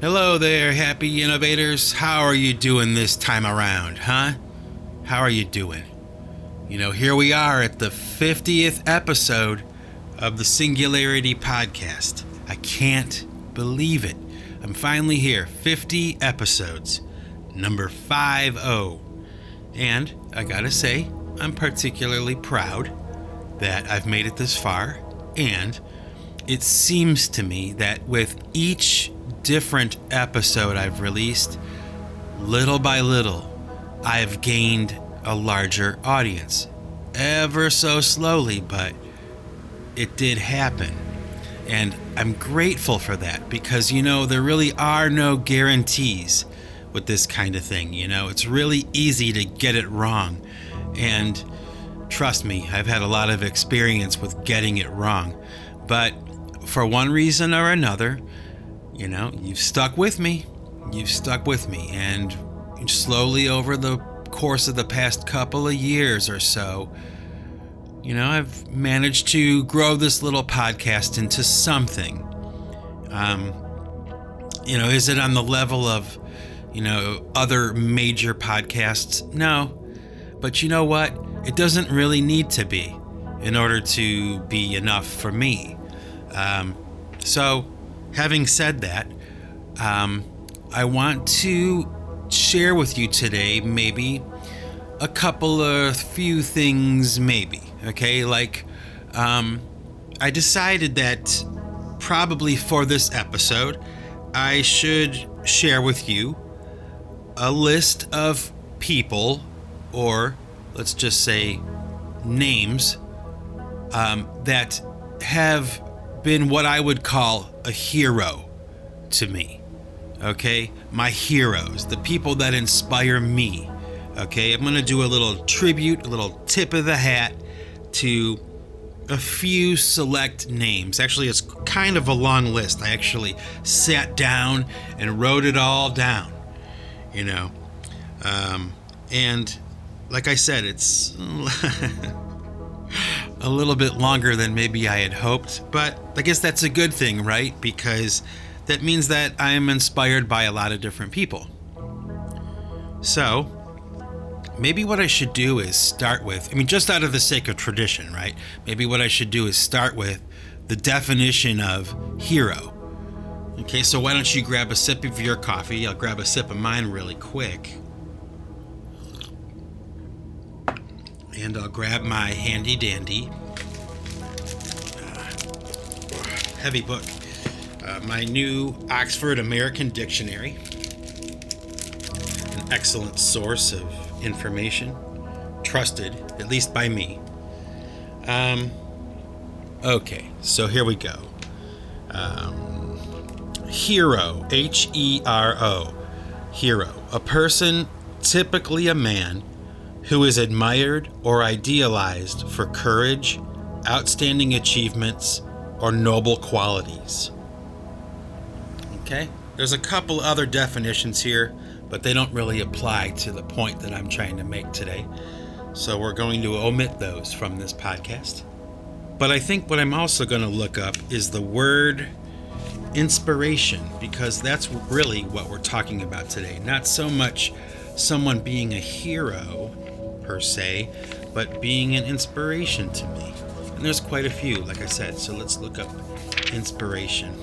Hello there, happy innovators. How are you doing this time around, huh? How are you doing? You know, here we are at the 50th episode of the Singularity Podcast. I can't believe it. I'm finally here. 50 episodes. Number 50. And I gotta say, I'm particularly proud that I've made it this far. And it seems to me that with each different episode I've released, little by little, I've gained a larger audience. Ever so slowly, but it did happen. And I'm grateful for that because, you know, there really are no guarantees with this kind of thing. You know, it's really easy to get it wrong. And trust me, I've had a lot of experience with getting it wrong. But for one reason or another, you know, you've stuck with me. You've stuck with me. And slowly over the course of the past couple of years or so, you know, I've managed to grow this little podcast into something. Um, you know, is it on the level of, you know, other major podcasts? No. But you know what? It doesn't really need to be in order to be enough for me. Um, so, having said that, um, I want to share with you today maybe a couple of few things, maybe. Okay, like um, I decided that probably for this episode, I should share with you a list of people, or let's just say names, um, that have been what I would call a hero to me. Okay? My heroes, the people that inspire me. Okay? I'm going to do a little tribute, a little tip of the hat to a few select names. Actually, it's kind of a long list. I actually sat down and wrote it all down, you know. Um, and like I said, it's a little bit longer than maybe I had hoped, but I guess that's a good thing, right? Because that means that I'm inspired by a lot of different people. So, maybe what I should do is start with, I mean, just out of the sake of tradition, right? Maybe what I should do is start with the definition of hero. Okay, so why don't you grab a sip of your coffee? I'll grab a sip of mine really quick. And I'll grab my handy dandy uh, heavy book, uh, my new Oxford American Dictionary, an excellent source of information, trusted, at least by me. Um, okay, so here we go. Um, hero, H E R O, hero, a person, typically a man, who is admired or idealized for courage, outstanding achievements, or noble qualities. Okay, there's a couple other definitions here but they don't really apply to the point that I'm trying to make today. So we're going to omit those from this podcast. But I think what I'm also going to look up is the word inspiration, because that's really what we're talking about today. Not so much someone being a hero per se, but being an inspiration to me. And there's quite a few, like I said, so let's look up inspiration.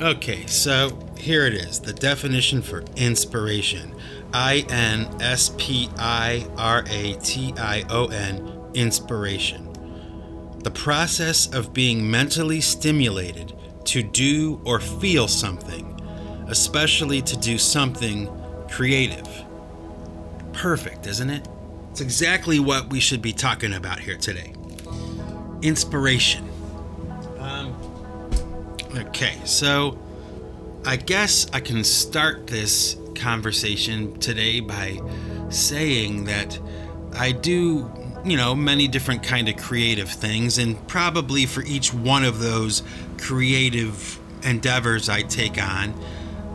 Okay, so here it is the definition for inspiration I N S P I R A T I O N, inspiration. The process of being mentally stimulated to do or feel something, especially to do something creative. Perfect, isn't it? It's exactly what we should be talking about here today. Inspiration. Um, okay, so I guess I can start this conversation today by saying that I do, you know, many different kind of creative things and probably for each one of those creative endeavors I take on,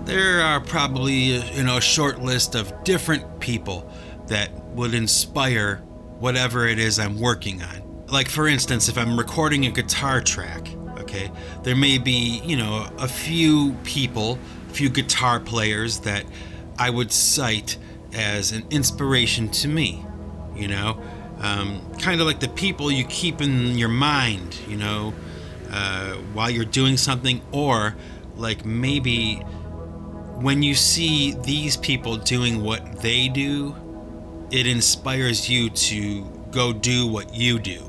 there are probably, you know, a short list of different people that would inspire whatever it is I'm working on. Like for instance, if I'm recording a guitar track, okay there may be you know a few people a few guitar players that I would cite as an inspiration to me. You know, um, kind of like the people you keep in your mind. You know, uh, while you're doing something, or like maybe when you see these people doing what they do, it inspires you to go do what you do.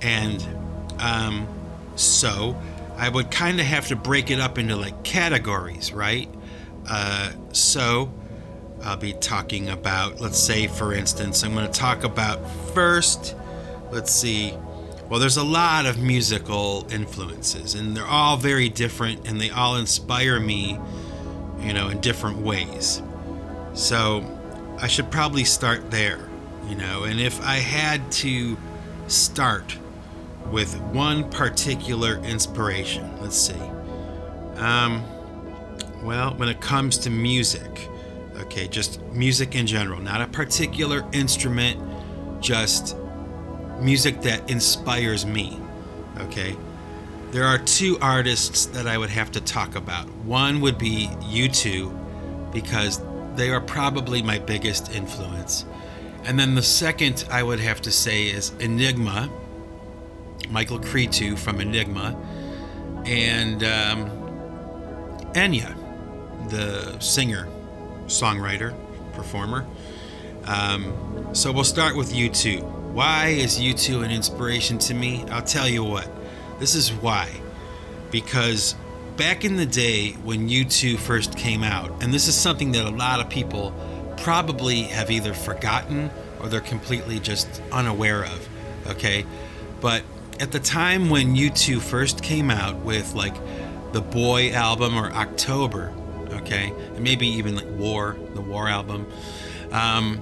And um, so I would kind of have to break it up into like categories, right? Uh, so I'll be talking about, let's say, for instance, I'm going to talk about first, let's see, well, there's a lot of musical influences, and they're all very different, and they all inspire me, you know, in different ways. So I should probably start there, you know, and if I had to start with one particular inspiration, let's see. Um, well, when it comes to music, okay, just music in general, not a particular instrument, just music that inspires me. Okay. There are two artists that I would have to talk about. One would be U2 because they are probably my biggest influence. And then the second I would have to say is Enigma, Michael Cretu from Enigma, and um, Enya, the singer, songwriter, performer. Um, so we'll start with U2. Why is U2 an inspiration to me? I'll tell you what. This is why. Because back in the day when U2 first came out, and this is something that a lot of people probably have either forgotten or they're completely just unaware of, okay? But at the time when U2 first came out with like the Boy album or October, okay, and maybe even like War, the War album, um,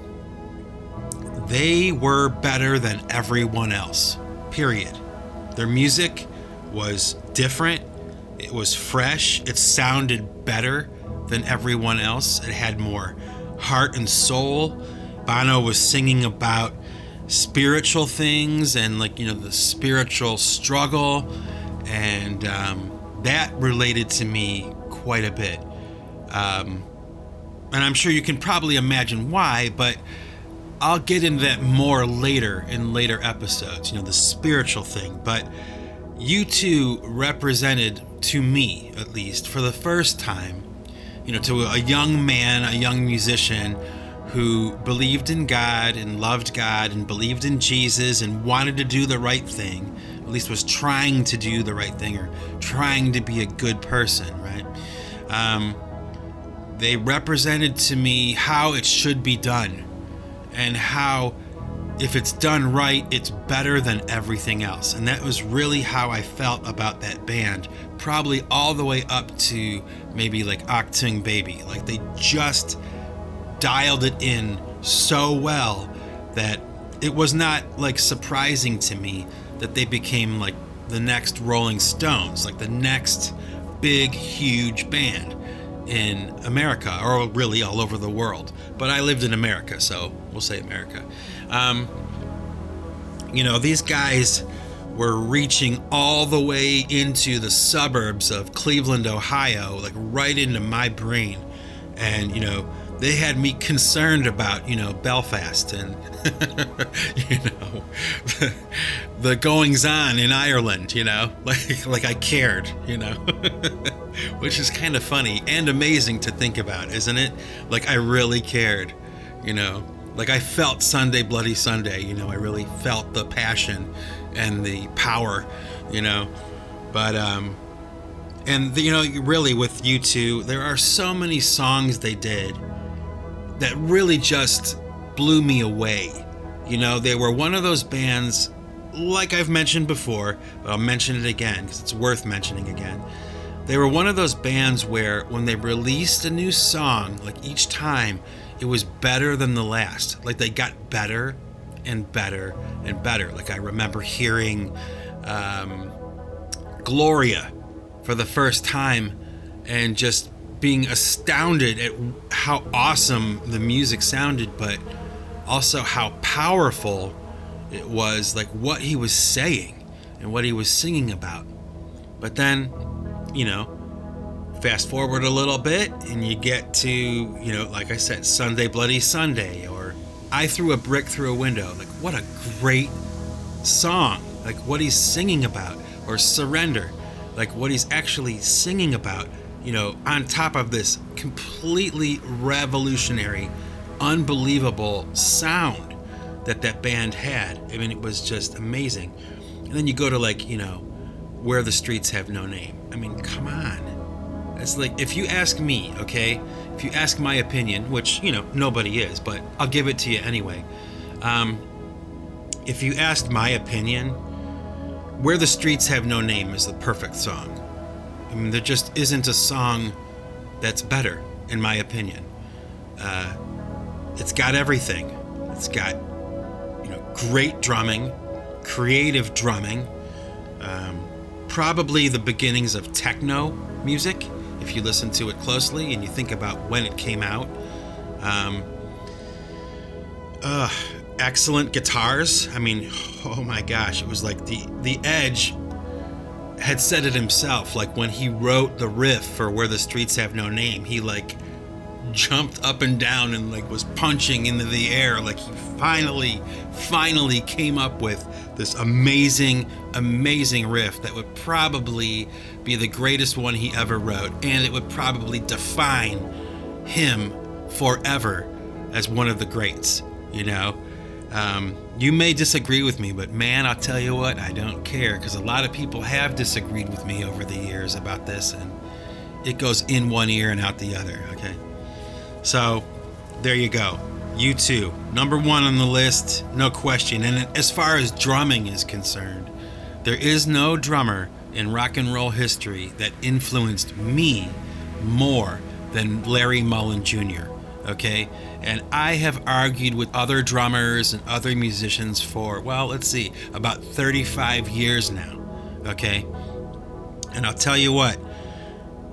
they were better than everyone else. Period. Their music was different, it was fresh, it sounded better than everyone else. It had more heart and soul. Bono was singing about spiritual things and, like, you know, the spiritual struggle. And um, that related to me quite a bit. Um, and I'm sure you can probably imagine why, but I'll get into that more later in later episodes, you know, the spiritual thing. But U2 represented, to me at least, for the first time, you know, to a young man, a young musician who believed in God and loved God and believed in Jesus and wanted to do the right thing, at least was trying to do the right thing or trying to be a good person, right? Um, they represented to me how it should be done and how if it's done right, it's better than everything else. And that was really how I felt about that band, probably all the way up to maybe like Achtung Baby. Like they just dialed it in so well that it was not like surprising to me that they became like the next Rolling Stones, like the next big, huge band in America, or really all over the world. But I lived in America, so we'll say America. Um, you know, these guys were reaching all the way into the suburbs of Cleveland, Ohio, like right into my brain. And, you know, they had me concerned about, you know, Belfast and, you know, the, the goings on in Ireland, you know, like, like I cared, you know, which is kind of funny and amazing to think about, isn't it? Like I really cared, you know, like I felt Sunday, Bloody Sunday, you know, I really felt the passion and the power, you know, but, um, and the, you know, really with U2, there are so many songs they did that really just blew me away. You know, they were one of those bands, like I've mentioned before, but I'll mention it again because it's worth mentioning again. They were one of those bands where when they released a new song, like each time, it was better than the last. Like they got better and better and better. Like I remember hearing um, Gloria for the first time and just being astounded at how awesome the music sounded, but also how powerful it was, like what he was saying and what he was singing about. But then, you know, Fast forward a little bit, and you get to, you know, like I said, Sunday Bloody Sunday, or I Threw a Brick Through a Window. Like, what a great song. Like, what he's singing about, or Surrender. Like, what he's actually singing about, you know, on top of this completely revolutionary, unbelievable sound that that band had. I mean, it was just amazing. And then you go to, like, you know, Where the Streets Have No Name. I mean, come on it's like if you ask me, okay, if you ask my opinion, which you know nobody is, but I'll give it to you anyway. Um, if you asked my opinion, "Where the Streets Have No Name" is the perfect song. I mean, there just isn't a song that's better, in my opinion. Uh, it's got everything. It's got you know great drumming, creative drumming, um, probably the beginnings of techno music if you listen to it closely and you think about when it came out. Um, uh, excellent guitars. I mean, oh my gosh, it was like the the Edge had said it himself. Like when he wrote the riff for "Where the Streets Have No Name," he like jumped up and down and like was punching into the air. Like he finally, finally came up with this amazing, amazing riff that would probably be the greatest one he ever wrote, and it would probably define him forever as one of the greats. You know, um, you may disagree with me, but man, I'll tell you what, I don't care because a lot of people have disagreed with me over the years about this, and it goes in one ear and out the other. Okay, so there you go. U2, number one on the list, no question. And as far as drumming is concerned, there is no drummer in rock and roll history that influenced me more than Larry Mullen Jr. Okay? And I have argued with other drummers and other musicians for, well, let's see, about 35 years now. Okay? And I'll tell you what,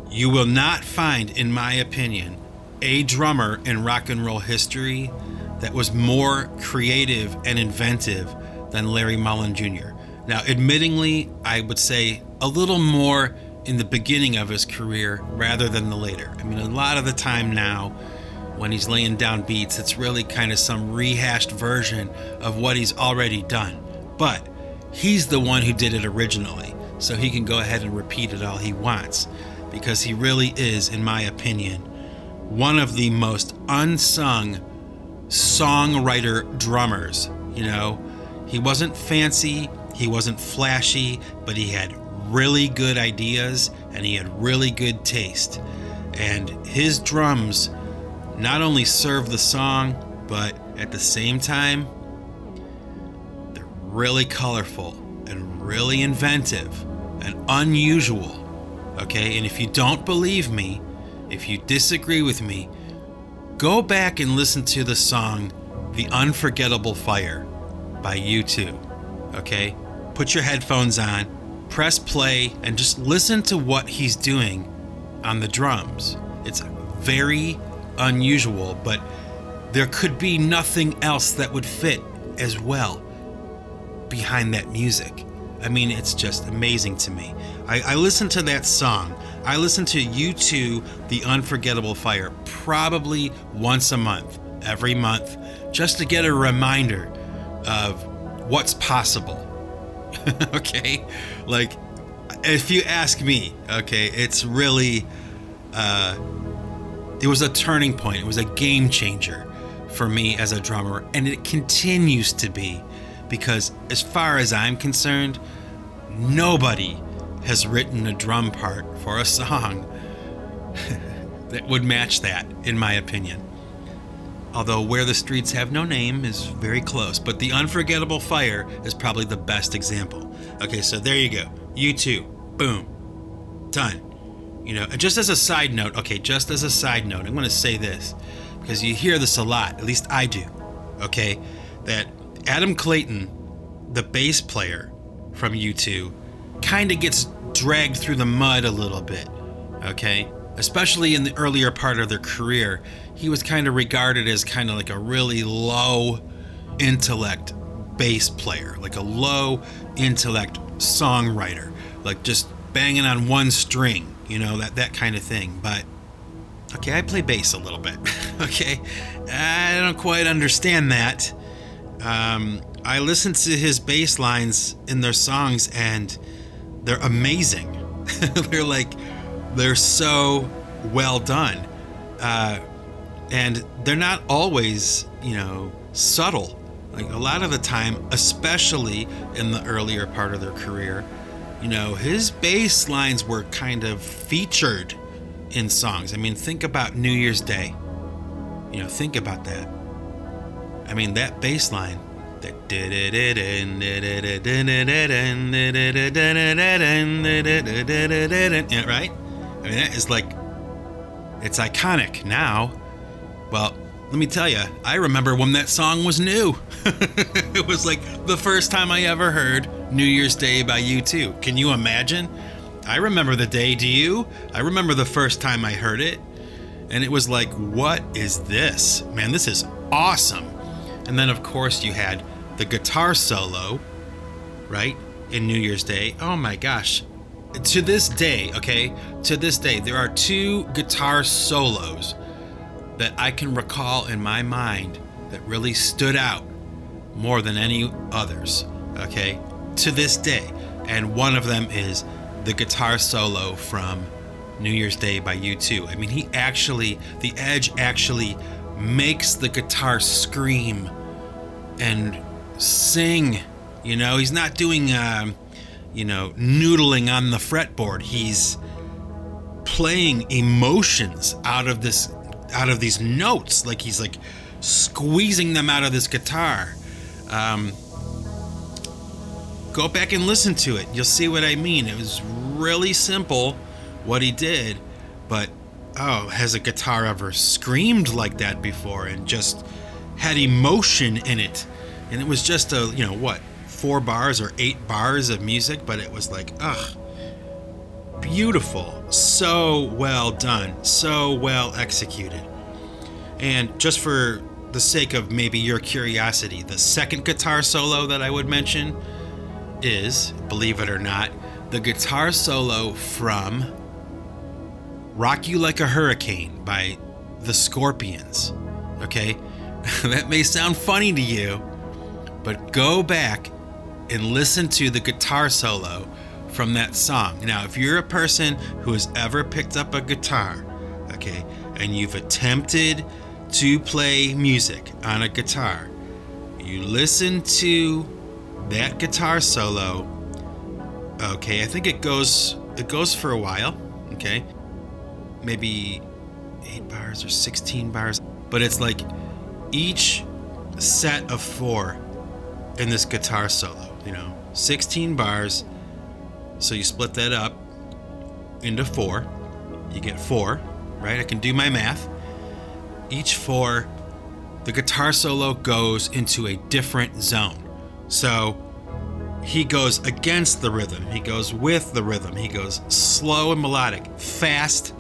you will not find, in my opinion, a drummer in rock and roll history that was more creative and inventive than Larry Mullen Jr. Now, admittingly, I would say a little more in the beginning of his career rather than the later. I mean, a lot of the time now, when he's laying down beats, it's really kind of some rehashed version of what he's already done. But he's the one who did it originally, so he can go ahead and repeat it all he wants because he really is, in my opinion, one of the most unsung songwriter drummers. You know, he wasn't fancy, he wasn't flashy, but he had really good ideas and he had really good taste. And his drums not only serve the song, but at the same time, they're really colorful and really inventive and unusual. Okay, and if you don't believe me, if you disagree with me, go back and listen to the song The Unforgettable Fire by U2. Okay? Put your headphones on, press play, and just listen to what he's doing on the drums. It's very unusual, but there could be nothing else that would fit as well behind that music. I mean, it's just amazing to me. I, I listen to that song. I listen to U2, The Unforgettable Fire, probably once a month, every month, just to get a reminder of what's possible. okay? Like, if you ask me, okay, it's really, uh, it was a turning point. It was a game changer for me as a drummer, and it continues to be because, as far as I'm concerned, nobody has written a drum part for a song that would match that, in my opinion. Although Where the Streets Have No Name is very close, but The Unforgettable Fire is probably the best example. Okay, so there you go. U2. Boom. Done. You know, just as a side note, okay, just as a side note, I'm going to say this because you hear this a lot, at least I do, okay, that Adam Clayton, the bass player from U2, kind of gets dragged through the mud a little bit, okay? Especially in the earlier part of their career, he was kind of regarded as kind of like a really low intellect bass player, like a low intellect songwriter, like just banging on one string, you know, that, that kind of thing. But, okay, I play bass a little bit. okay, I don't quite understand that. Um, I listen to his bass lines in their songs and they're amazing. they're like, they're so well done. Uh, and they're not always, you know, subtle. Like a lot of the time, especially in the earlier part of their career, you know, his bass lines were kind of featured in songs. I mean, think about New Year's Day. You know, think about that. I mean, that bass line. That did it it Yeah, right? I mean, that is like, it's iconic now. Well, let me tell you, I remember when that song was new. it was like the first time I ever heard New Year's Day by U2. Can you imagine? I remember the day, do you? I remember the first time I heard it. And it was like, what is this? Man, this is awesome. And then, of course, you had the guitar solo, right? In New Year's Day. Oh my gosh. To this day, okay? To this day, there are two guitar solos that I can recall in my mind that really stood out more than any others, okay, to this day. And one of them is the guitar solo from New Year's Day by U2. I mean, he actually, The Edge actually makes the guitar scream and sing. You know, he's not doing, um, you know, noodling on the fretboard. He's playing emotions out of this out of these notes like he's like squeezing them out of this guitar. Um, go back and listen to it. You'll see what i mean. It was really simple what he did but oh has a guitar ever screamed like that before and just had emotion in it? And it was just a you know what four bars or eight bars of music but it was like ugh beautiful, so well done, so well executed. And just for the sake of maybe your curiosity, the second guitar solo that I would mention is, believe it or not, the guitar solo from Rock You Like a Hurricane by the Scorpions. Okay? that may sound funny to you, but go back and listen to the guitar solo from that song. Now, if you're a person who has ever picked up a guitar, okay, and you've attempted to play music on a guitar, you listen to that guitar solo. Okay, I think it goes it goes for a while, okay? Maybe 8 bars or 16 bars, but it's like each set of 4 in this guitar solo, you know, 16 bars so you split that up into four. You get four, right? I can do my math. Each four, the guitar solo goes into a different zone. So he goes against the rhythm, he goes with the rhythm, he goes slow and melodic, fast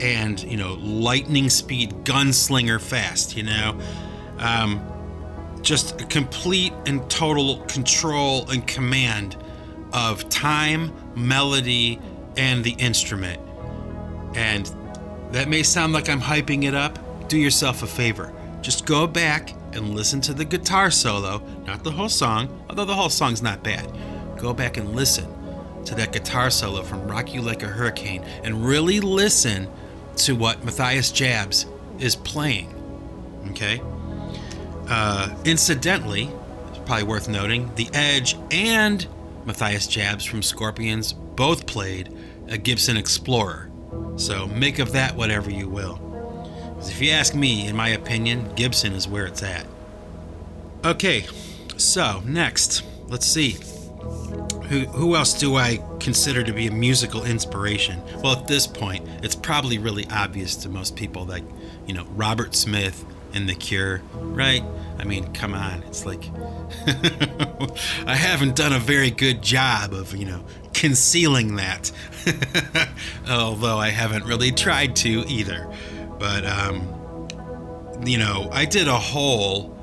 and, you know, lightning speed, gunslinger fast, you know? Um, just complete and total control and command of time, melody, and the instrument. And that may sound like I'm hyping it up. Do yourself a favor. Just go back and listen to the guitar solo, not the whole song, although the whole song's not bad. Go back and listen to that guitar solo from Rock You Like a Hurricane and really listen to what Matthias Jabs is playing. Okay? Uh, incidentally, it's probably worth noting, The Edge and Matthias Jabs from Scorpions both played a Gibson Explorer. So make of that whatever you will. If you ask me, in my opinion, Gibson is where it's at. Okay, so next, let's see. Who, who else do I consider to be a musical inspiration? Well, at this point, it's probably really obvious to most people that, you know, Robert Smith and The Cure, right? I mean, come on. It's like I haven't done a very good job of, you know, concealing that. Although I haven't really tried to either. But um you know, I did a whole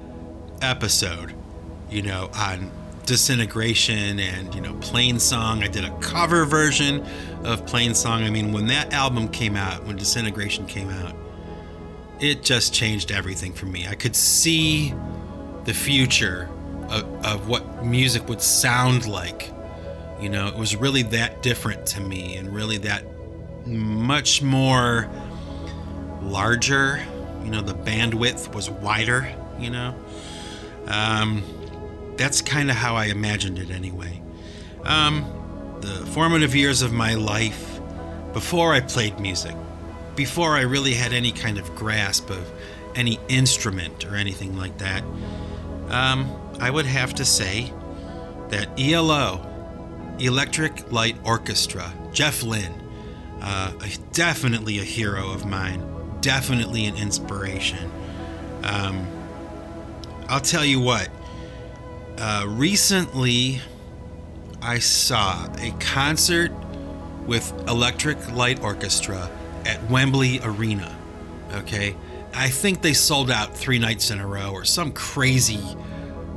episode, you know, on Disintegration and, you know, Plainsong. I did a cover version of Plainsong. I mean, when that album came out, when Disintegration came out, it just changed everything for me. I could see the future of, of what music would sound like. You know, it was really that different to me and really that much more larger. You know, the bandwidth was wider, you know. Um, that's kind of how I imagined it anyway. Um, the formative years of my life, before I played music, before I really had any kind of grasp of any instrument or anything like that, um, I would have to say that ELO, Electric Light Orchestra, Jeff Lynne, uh, definitely a hero of mine, definitely an inspiration. Um, I'll tell you what, uh, recently I saw a concert with Electric Light Orchestra at Wembley Arena. Okay. I think they sold out three nights in a row or some crazy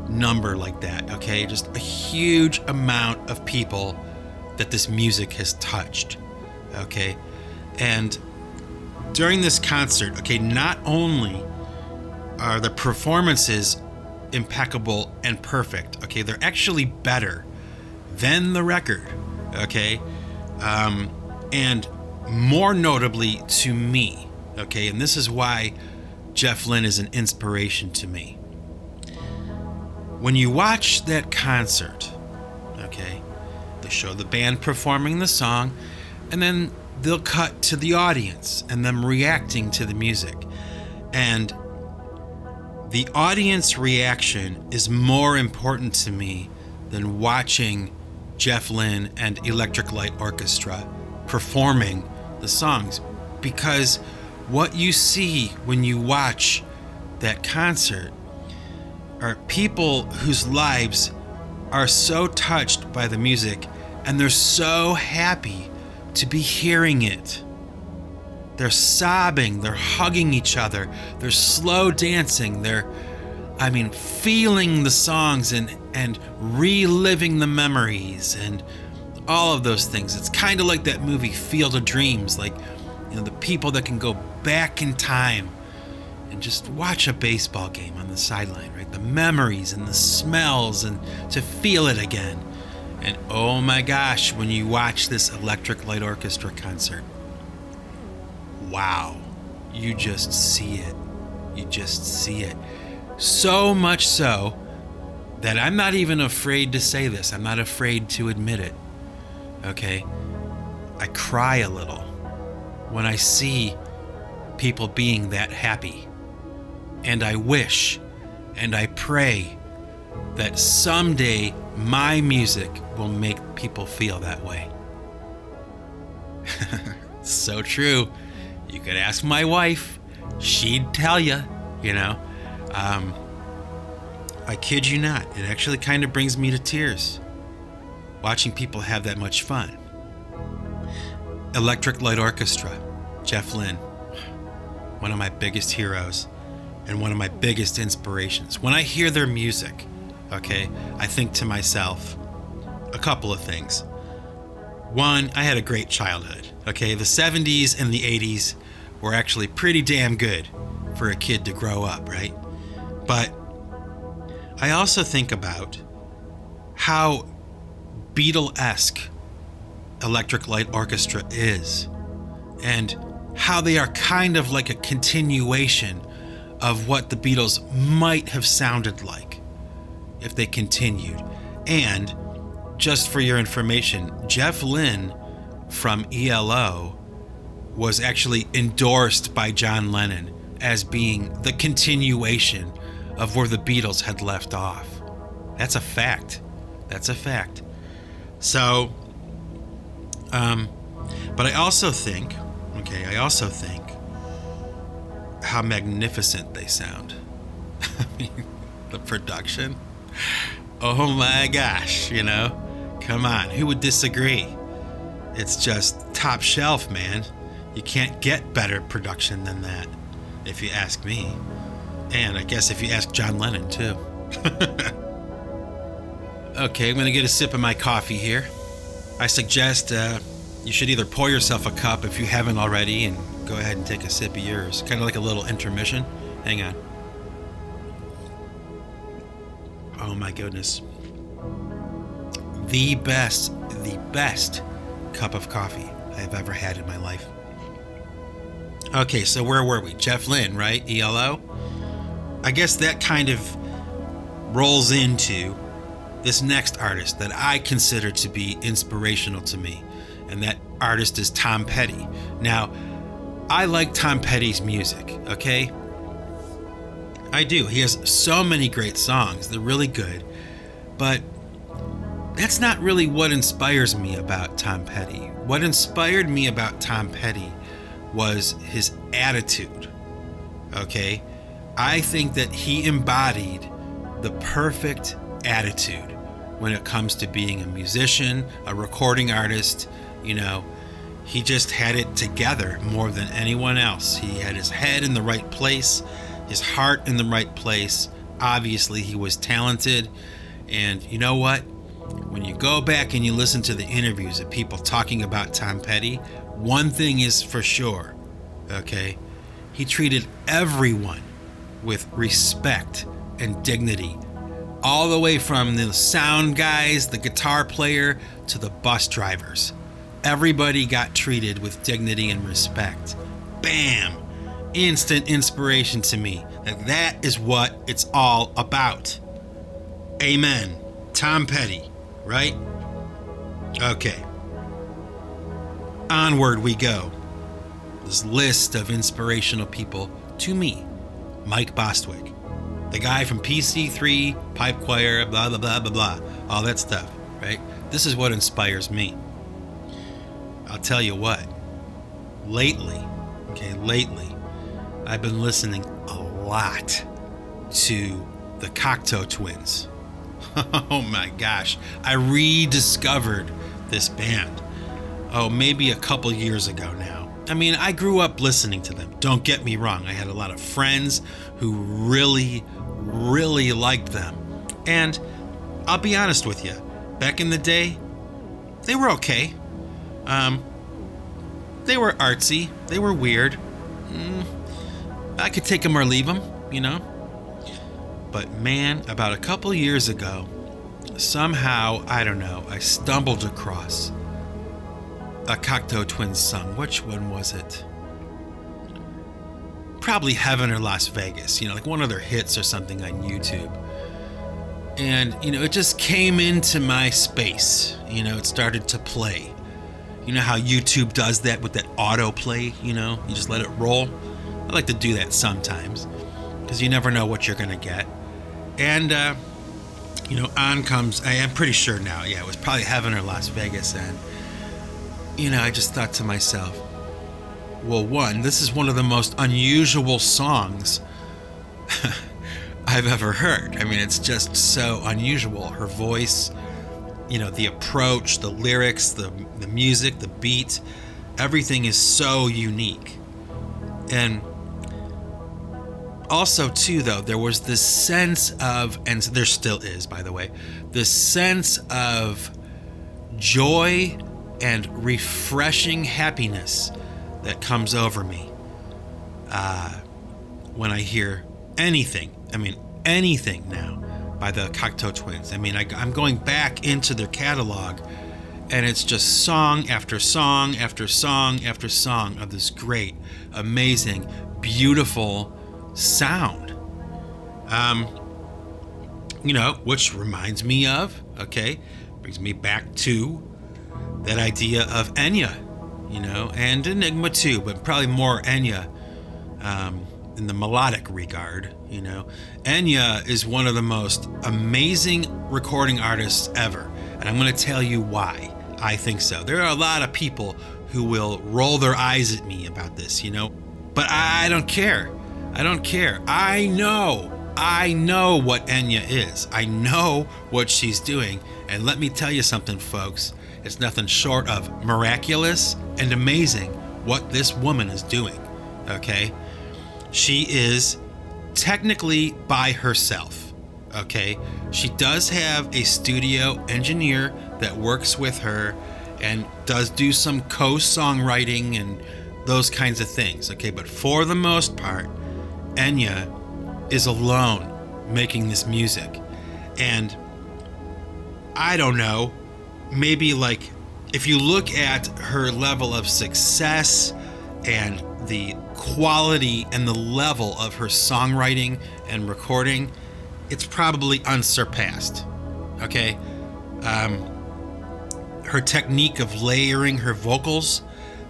number like that. Okay. Just a huge amount of people that this music has touched. Okay. And during this concert, okay, not only are the performances impeccable and perfect, okay, they're actually better than the record. Okay. Um, and more notably to me, okay, and this is why Jeff Lynne is an inspiration to me. When you watch that concert, okay, they show the band performing the song, and then they'll cut to the audience and them reacting to the music. And the audience reaction is more important to me than watching Jeff Lynne and Electric Light Orchestra performing the songs because what you see when you watch that concert are people whose lives are so touched by the music and they're so happy to be hearing it. They're sobbing, they're hugging each other, they're slow dancing, they're I mean feeling the songs and and reliving the memories and all of those things. It's kind of like that movie Field of Dreams, like you know the people that can go back in time and just watch a baseball game on the sideline, right? The memories and the smells and to feel it again. And oh my gosh, when you watch this Electric Light Orchestra concert, wow, you just see it. You just see it. So much so that I'm not even afraid to say this. I'm not afraid to admit it okay? I cry a little when I see people being that happy. And I wish and I pray that someday my music will make people feel that way. so true. You could ask my wife, she'd tell you, you know. Um, I kid you not, it actually kind of brings me to tears watching people have that much fun. Electric Light Orchestra, Jeff Lynne, one of my biggest heroes and one of my biggest inspirations. When I hear their music, okay, I think to myself a couple of things. One, I had a great childhood, okay? The 70s and the 80s were actually pretty damn good for a kid to grow up, right? But I also think about how Beatle esque Electric Light Orchestra is, and how they are kind of like a continuation of what the Beatles might have sounded like if they continued. And just for your information, Jeff Lynne from ELO was actually endorsed by John Lennon as being the continuation of where the Beatles had left off. That's a fact. That's a fact. So, um, but I also think, okay, I also think how magnificent they sound. The production. Oh my gosh, you know? Come on, who would disagree? It's just top shelf, man. You can't get better production than that, if you ask me. And I guess if you ask John Lennon, too. Okay, I'm gonna get a sip of my coffee here. I suggest uh, you should either pour yourself a cup if you haven't already and go ahead and take a sip of yours. Kind of like a little intermission. Hang on. Oh my goodness. The best, the best cup of coffee I've ever had in my life. Okay, so where were we? Jeff Lynne, right? ELO? I guess that kind of rolls into this next artist that I consider to be inspirational to me, and that artist is Tom Petty. Now, I like Tom Petty's music, okay? I do. He has so many great songs, they're really good, but that's not really what inspires me about Tom Petty. What inspired me about Tom Petty was his attitude. Okay? I think that he embodied the perfect attitude when it comes to being a musician, a recording artist. You know, he just had it together more than anyone else. He had his head in the right place, his heart in the right place. Obviously, he was talented. And you know what? When you go back and you listen to the interviews of people talking about Tom Petty, one thing is for sure, okay? He treated everyone with respect and dignity, all the way from the sound guys, the guitar player, to the bus drivers. Everybody got treated with dignity and respect. Bam! Instant inspiration to me that that is what it's all about. Amen. Tom Petty, right? Okay onward we go. This list of inspirational people to me Mike Bostwick, the guy from PC3, Pipe Choir, blah, blah, blah, blah, blah, all that stuff, right? This is what inspires me. I'll tell you what, lately, okay, lately, I've been listening a lot to the Cocteau Twins. oh my gosh, I rediscovered this band oh, maybe a couple years ago now. I mean, I grew up listening to them. Don't get me wrong. I had a lot of friends who really, really liked them. And I'll be honest with you, back in the day, they were okay. Um, they were artsy, they were weird. Mm, I could take them or leave them, you know? But man, about a couple years ago, somehow, I don't know, I stumbled across a Cocteau Twins song. Which one was it? Probably Heaven or Las Vegas, you know, like one of their hits or something on YouTube. And, you know, it just came into my space. You know, it started to play. You know how YouTube does that with that autoplay, you know? You just let it roll. I like to do that sometimes because you never know what you're going to get. And, uh, you know, on comes, I am pretty sure now, yeah, it was probably Heaven or Las Vegas. And, you know, I just thought to myself, well, one, this is one of the most unusual songs I've ever heard. I mean, it's just so unusual. Her voice, you know, the approach, the lyrics, the, the music, the beat, everything is so unique. And also, too, though, there was this sense of, and there still is, by the way, this sense of joy and refreshing happiness that comes over me uh, when I hear anything. I mean, anything now by the Cocteau Twins. I mean, I, I'm going back into their catalog, and it's just song after song after song after song of this great, amazing, beautiful sound. Um, you know, which reminds me of, okay, brings me back to that idea of Enya, you know, and Enigma too, but probably more Enya um, in the melodic regard, you know. Enya is one of the most amazing recording artists ever, and I'm going to tell you why I think so. There are a lot of people who will roll their eyes at me about this, you know, but I don't care. I don't care. I know. I know what Enya is. I know what she's doing. And let me tell you something, folks. It's nothing short of miraculous and amazing what this woman is doing. Okay? She is technically by herself. Okay, she does have a studio engineer that works with her and does do some co-songwriting and those kinds of things. Okay, but for the most part, Enya is alone making this music. And I don't know, maybe like if you look at her level of success and the quality and the level of her songwriting and recording, it's probably unsurpassed. Okay? Um, her technique of layering her vocals,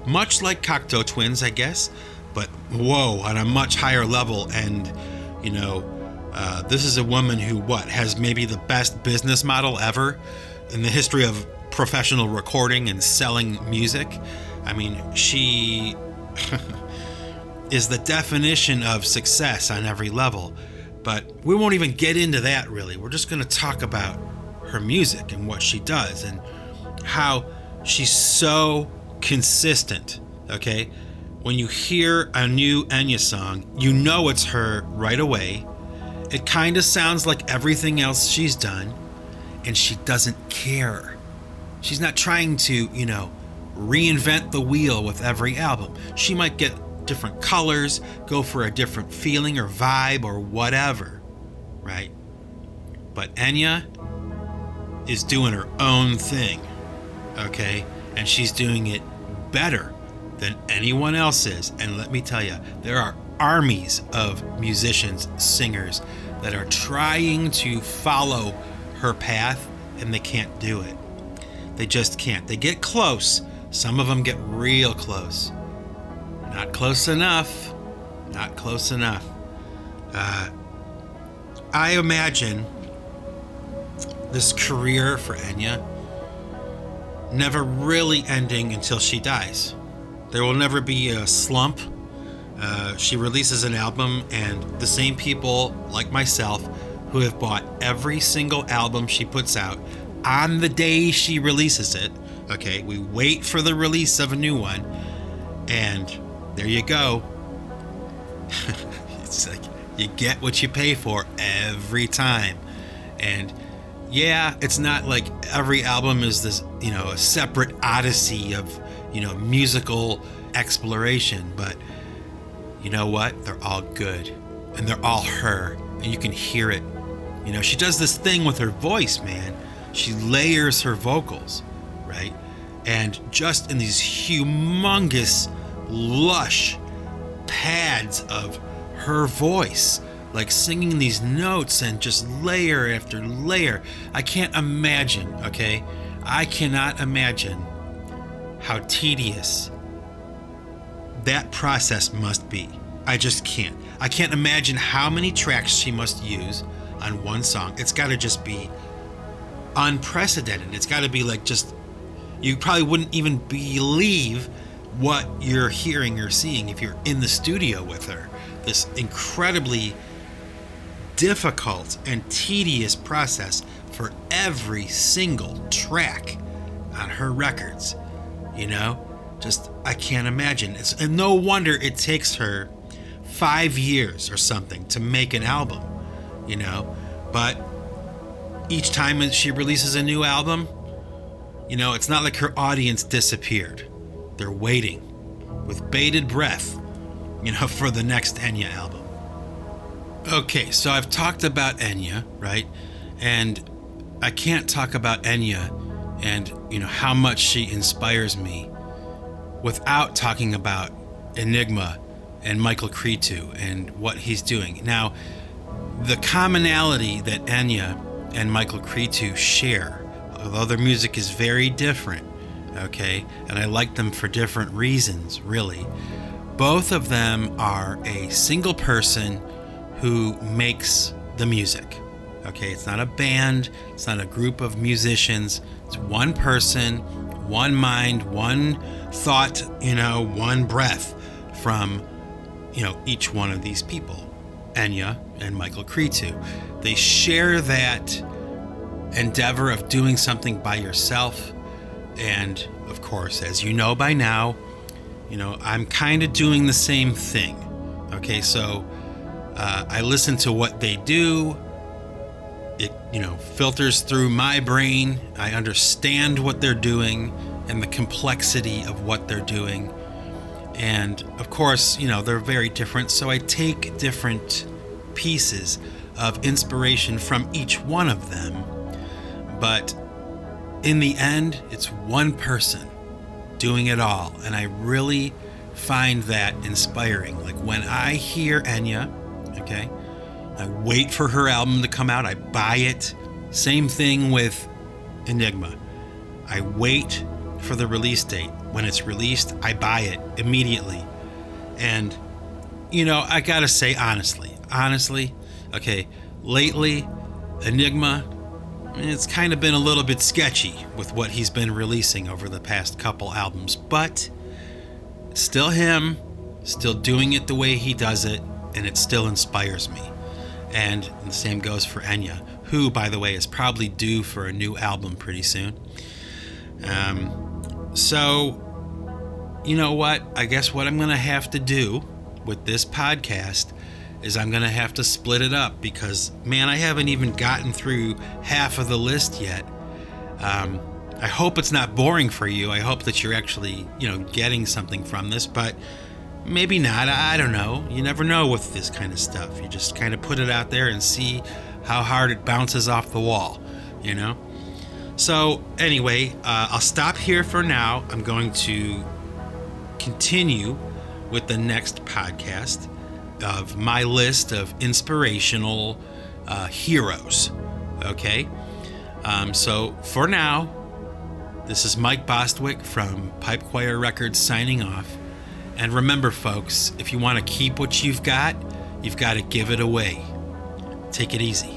much like Cocteau Twins, I guess, but whoa, on a much higher level. And, you know, uh, this is a woman who, what, has maybe the best business model ever in the history of professional recording and selling music. I mean, she is the definition of success on every level. But we won't even get into that really. We're just going to talk about her music and what she does and how she's so consistent. Okay? When you hear a new Enya song, you know it's her right away. It kind of sounds like everything else she's done, and she doesn't care. She's not trying to, you know, reinvent the wheel with every album. She might get different colors, go for a different feeling or vibe or whatever, right? But Enya is doing her own thing, okay? And she's doing it better than anyone else is. And let me tell you, there are armies of musicians, singers that are trying to follow her path and they can't do it. They just can't. They get close. Some of them get real close. Not close enough. Not close enough. Uh, I imagine this career for Enya never really ending until she dies. There will never be a slump. Uh, she releases an album, and the same people, like myself, who have bought every single album she puts out on the day she releases it. Okay, we wait for the release of a new one, and there you go. it's like you get what you pay for every time. And yeah, it's not like every album is this, you know, a separate odyssey of, you know, musical exploration, but you know what? They're all good. And they're all her. And you can hear it. You know, she does this thing with her voice, man. She layers her vocals, right? And just in these humongous lush pads of her voice, like singing these notes and just layer after layer. I can't imagine, okay? I cannot imagine how tedious that process must be. I just can't. I can't imagine how many tracks she must use on one song. It's got to just be unprecedented. It's got to be like just, you probably wouldn't even believe what you're hearing or seeing if you're in the studio with her. This incredibly difficult and tedious process for every single track on her records. You know, just I can't imagine. It's and no wonder it takes her five years or something to make an album. You know, but each time she releases a new album, you know, it's not like her audience disappeared. They're waiting with bated breath, you know, for the next Enya album. Okay, so I've talked about Enya, right? And I can't talk about Enya and, you know, how much she inspires me without talking about Enigma and Michael Cretu and what he's doing. Now, the commonality that Enya and Michael Cretu share, although their music is very different, okay? And I like them for different reasons, really. Both of them are a single person who makes the music. Okay, it's not a band, it's not a group of musicians, it's one person, one mind, one thought, you know, one breath from, you know, each one of these people, Enya and Michael Cretu. They share that endeavor of doing something by yourself and of course, as you know by now, you know, I'm kind of doing the same thing. Okay, so uh, I listen to what they do it, you know, filters through my brain. I understand what they're doing and the complexity of what they're doing. And of course, you know, they're very different. So I take different pieces of inspiration from each one of them. But in the end, it's one person doing it all. And I really find that inspiring. Like when I hear Enya, okay, I wait for her album to come out, I buy it. Same thing with Enigma. I wait for the release date. When it's released, I buy it immediately. And, you know, I gotta say honestly, honestly, okay, lately, Enigma, it's kind of been a little bit sketchy with what he's been releasing over the past couple albums, but still him, still doing it the way he does it, and it still inspires me. And the same goes for Enya, who, by the way, is probably due for a new album pretty soon. Um, so, you know what? I guess what I'm going to have to do with this podcast is I'm going to have to split it up because, man, I haven't even gotten through half of the list yet. Um, I hope it's not boring for you. I hope that you're actually, you know, getting something from this, but maybe not. I don't know. You never know with this kind of stuff. You just kind of put it out there and see how hard it bounces off the wall, you know? So, anyway, uh, I'll stop here for now. I'm going to continue with the next podcast of my list of inspirational uh, heroes. Okay? Um, so, for now, this is Mike Bostwick from Pipe Choir Records signing off. And remember, folks, if you want to keep what you've got, you've got to give it away. Take it easy.